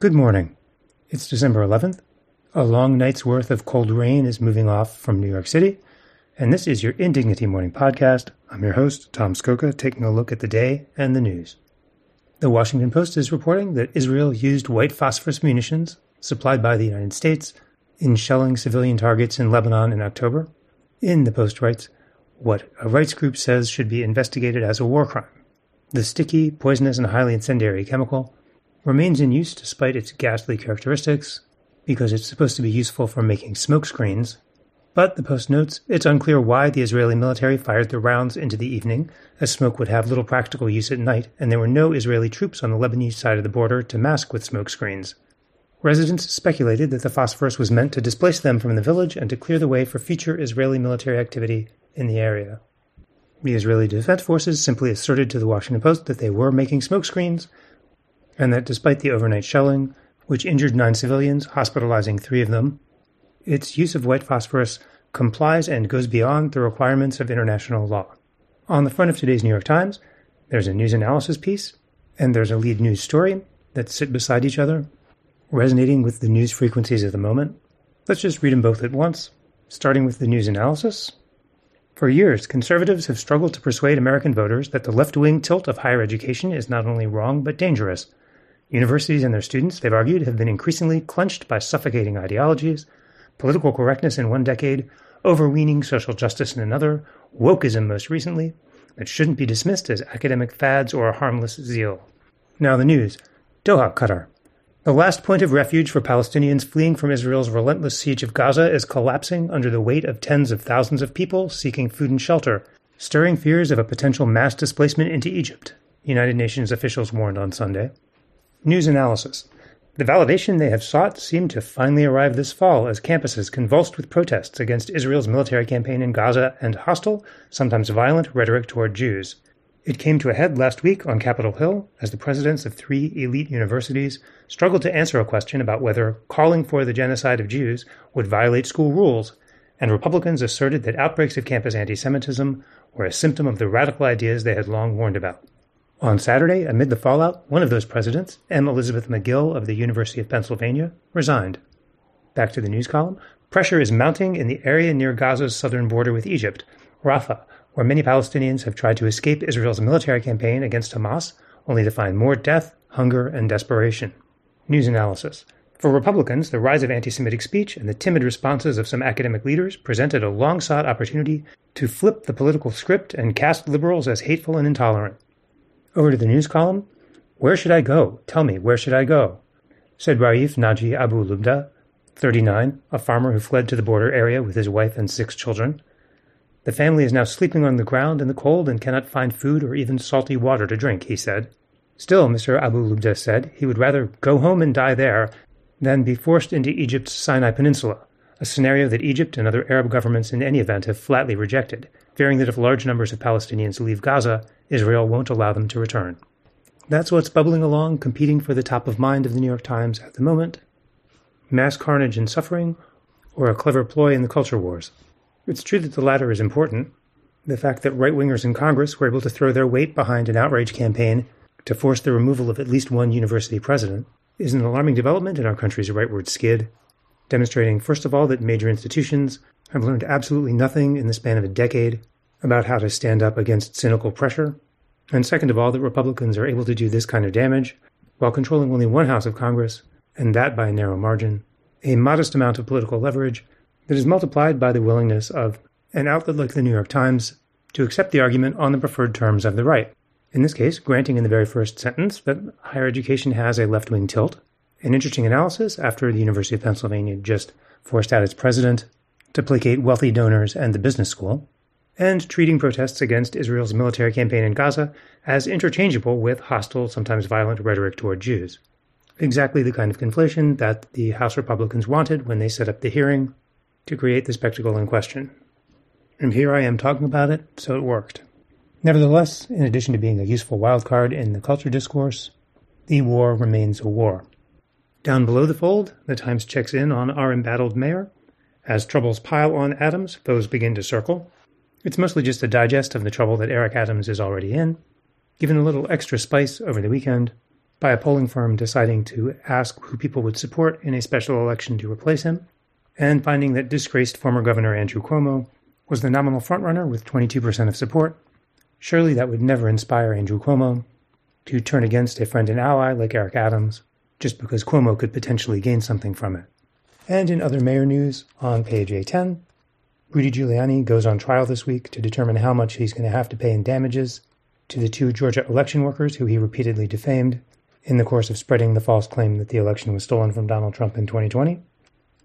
Good morning. It's December 11th. A long night's worth of cold rain is moving off from New York City, and this is your Indignity Morning Podcast. I'm your host, Tom Scocca, taking a look at the day and the news. The Washington Post is reporting that Israel used white phosphorus munitions supplied by the United States in shelling civilian targets in Lebanon in October. In the Post writes, what a rights group says should be investigated as a war crime. The sticky, poisonous, and highly incendiary chemical remains in use despite its ghastly characteristics because it's supposed to be useful for making smoke screens. But, the Post notes, it's unclear why the Israeli military fired the rounds into the evening, as smoke would have little practical use at night, and there were no Israeli troops on the Lebanese side of the border to mask with smoke screens. Residents speculated that the phosphorus was meant to displace them from the village and to clear the way for future Israeli military activity in the area. The Israeli Defense Forces simply asserted to the Washington Post that they were making smokescreens and that despite the overnight shelling, which injured nine civilians, hospitalizing three of them, its use of white phosphorus complies and goes beyond the requirements of international law. On the front of today's New York Times, there's a news analysis piece, and there's a lead news story that sit beside each other, resonating with the news frequencies of the moment. Let's just read them both at once, starting with the news analysis. For years, conservatives have struggled to persuade American voters that the left wing tilt of higher education is not only wrong but dangerous. Universities and their students, they've argued, have been increasingly clenched by suffocating ideologies, political correctness in one decade, overweening social justice in another, wokeism most recently, that shouldn't be dismissed as academic fads or a harmless zeal. Now the news. Doha, Qatar. The last point of refuge for Palestinians fleeing from Israel's relentless siege of Gaza is collapsing under the weight of tens of thousands of people seeking food and shelter, stirring fears of a potential mass displacement into Egypt, United Nations officials warned on Sunday. News analysis. The validation they have sought seemed to finally arrive this fall as campuses convulsed with protests against Israel's military campaign in Gaza and hostile, sometimes violent, rhetoric toward Jews. It came to a head last week on Capitol Hill as the presidents of three elite universities struggled to answer a question about whether calling for the genocide of Jews would violate school rules, and Republicans asserted that outbreaks of campus anti Semitism were a symptom of the radical ideas they had long warned about. On Saturday, amid the fallout, one of those presidents, M. Elizabeth Magill of the University of Pennsylvania, resigned. Back to the news column. Pressure is mounting in the area near Gaza's southern border with Egypt, Rafah, where many Palestinians have tried to escape Israel's military campaign against Hamas, only to find more death, hunger, and desperation. News analysis. For Republicans, the rise of anti Semitic speech and the timid responses of some academic leaders presented a long sought opportunity to flip the political script and cast liberals as hateful and intolerant. Over to the news column. Where should I go? Tell me, where should I go? said Raif Naji Abu Lubda, 39, a farmer who fled to the border area with his wife and six children. The family is now sleeping on the ground in the cold and cannot find food or even salty water to drink, he said. Still, Mr. Abu Lubda said, he would rather go home and die there than be forced into Egypt's Sinai Peninsula, a scenario that Egypt and other Arab governments in any event have flatly rejected, fearing that if large numbers of Palestinians leave Gaza, Israel won't allow them to return. That's what's bubbling along, competing for the top of mind of the New York Times at the moment. Mass carnage and suffering, or a clever ploy in the culture wars. It's true that the latter is important. The fact that right wingers in Congress were able to throw their weight behind an outrage campaign to force the removal of at least one university president is an alarming development in our country's rightward skid, demonstrating, first of all, that major institutions have learned absolutely nothing in the span of a decade about how to stand up against cynical pressure, and second of all, that Republicans are able to do this kind of damage while controlling only one house of Congress, and that by a narrow margin, a modest amount of political leverage that is multiplied by the willingness of an outlet like the New York Times to accept the argument on the preferred terms of the right. In this case, granting in the very first sentence that higher education has a left wing tilt. An interesting analysis after the University of Pennsylvania just forced out its president to placate wealthy donors and the business school and treating protests against Israel's military campaign in Gaza as interchangeable with hostile, sometimes violent rhetoric toward Jews. Exactly the kind of conflation that the House Republicans wanted when they set up the hearing to create the spectacle in question. And here I am talking about it, so it worked. Nevertheless, in addition to being a useful wildcard in the culture discourse, the war remains a war. Down below the fold, the Times checks in on our embattled mayor. As troubles pile on Adams, foes begin to circle. It's mostly just a digest of the trouble that Eric Adams is already in, given a little extra spice over the weekend. by a polling firm deciding to ask who people would support in a special election to replace him, and finding that disgraced former Governor Andrew Cuomo was the nominal frontrunner with 22% of support. Surely that would never inspire Andrew Cuomo to turn against a friend and ally like Eric Adams just because Cuomo could potentially gain something from it. And in other mayor news, on page A10, Rudy Giuliani goes on trial this week to determine how much he's going to have to pay in damages to the two Georgia election workers who he repeatedly defamed in the course of spreading the false claim that the election was stolen from Donald Trump in 2020.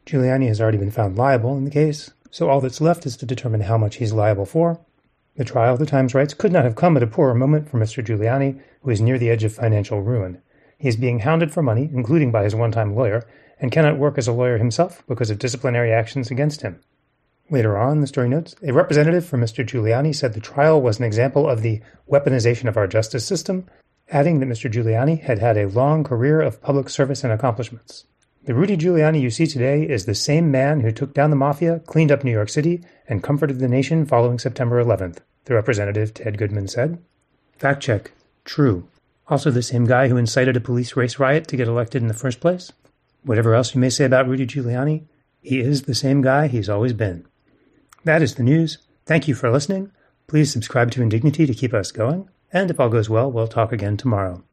Giuliani has already been found liable in the case, so all that's left is to determine how much he's liable for. The trial, the Times writes, could not have come at a poorer moment for Mr. Giuliani, who is near the edge of financial ruin. He is being hounded for money, including by his one time lawyer, and cannot work as a lawyer himself because of disciplinary actions against him. Later on, the story notes, a representative for Mr. Giuliani said the trial was an example of the weaponization of our justice system, adding that Mr. Giuliani had had a long career of public service and accomplishments. The Rudy Giuliani you see today is the same man who took down the mafia, cleaned up New York City, and comforted the nation following September 11th, the representative Ted Goodman said. Fact check. True. Also the same guy who incited a police race riot to get elected in the first place. Whatever else you may say about Rudy Giuliani, he is the same guy he's always been. That is the news. Thank you for listening. Please subscribe to Indignity to keep us going. And if all goes well, we'll talk again tomorrow.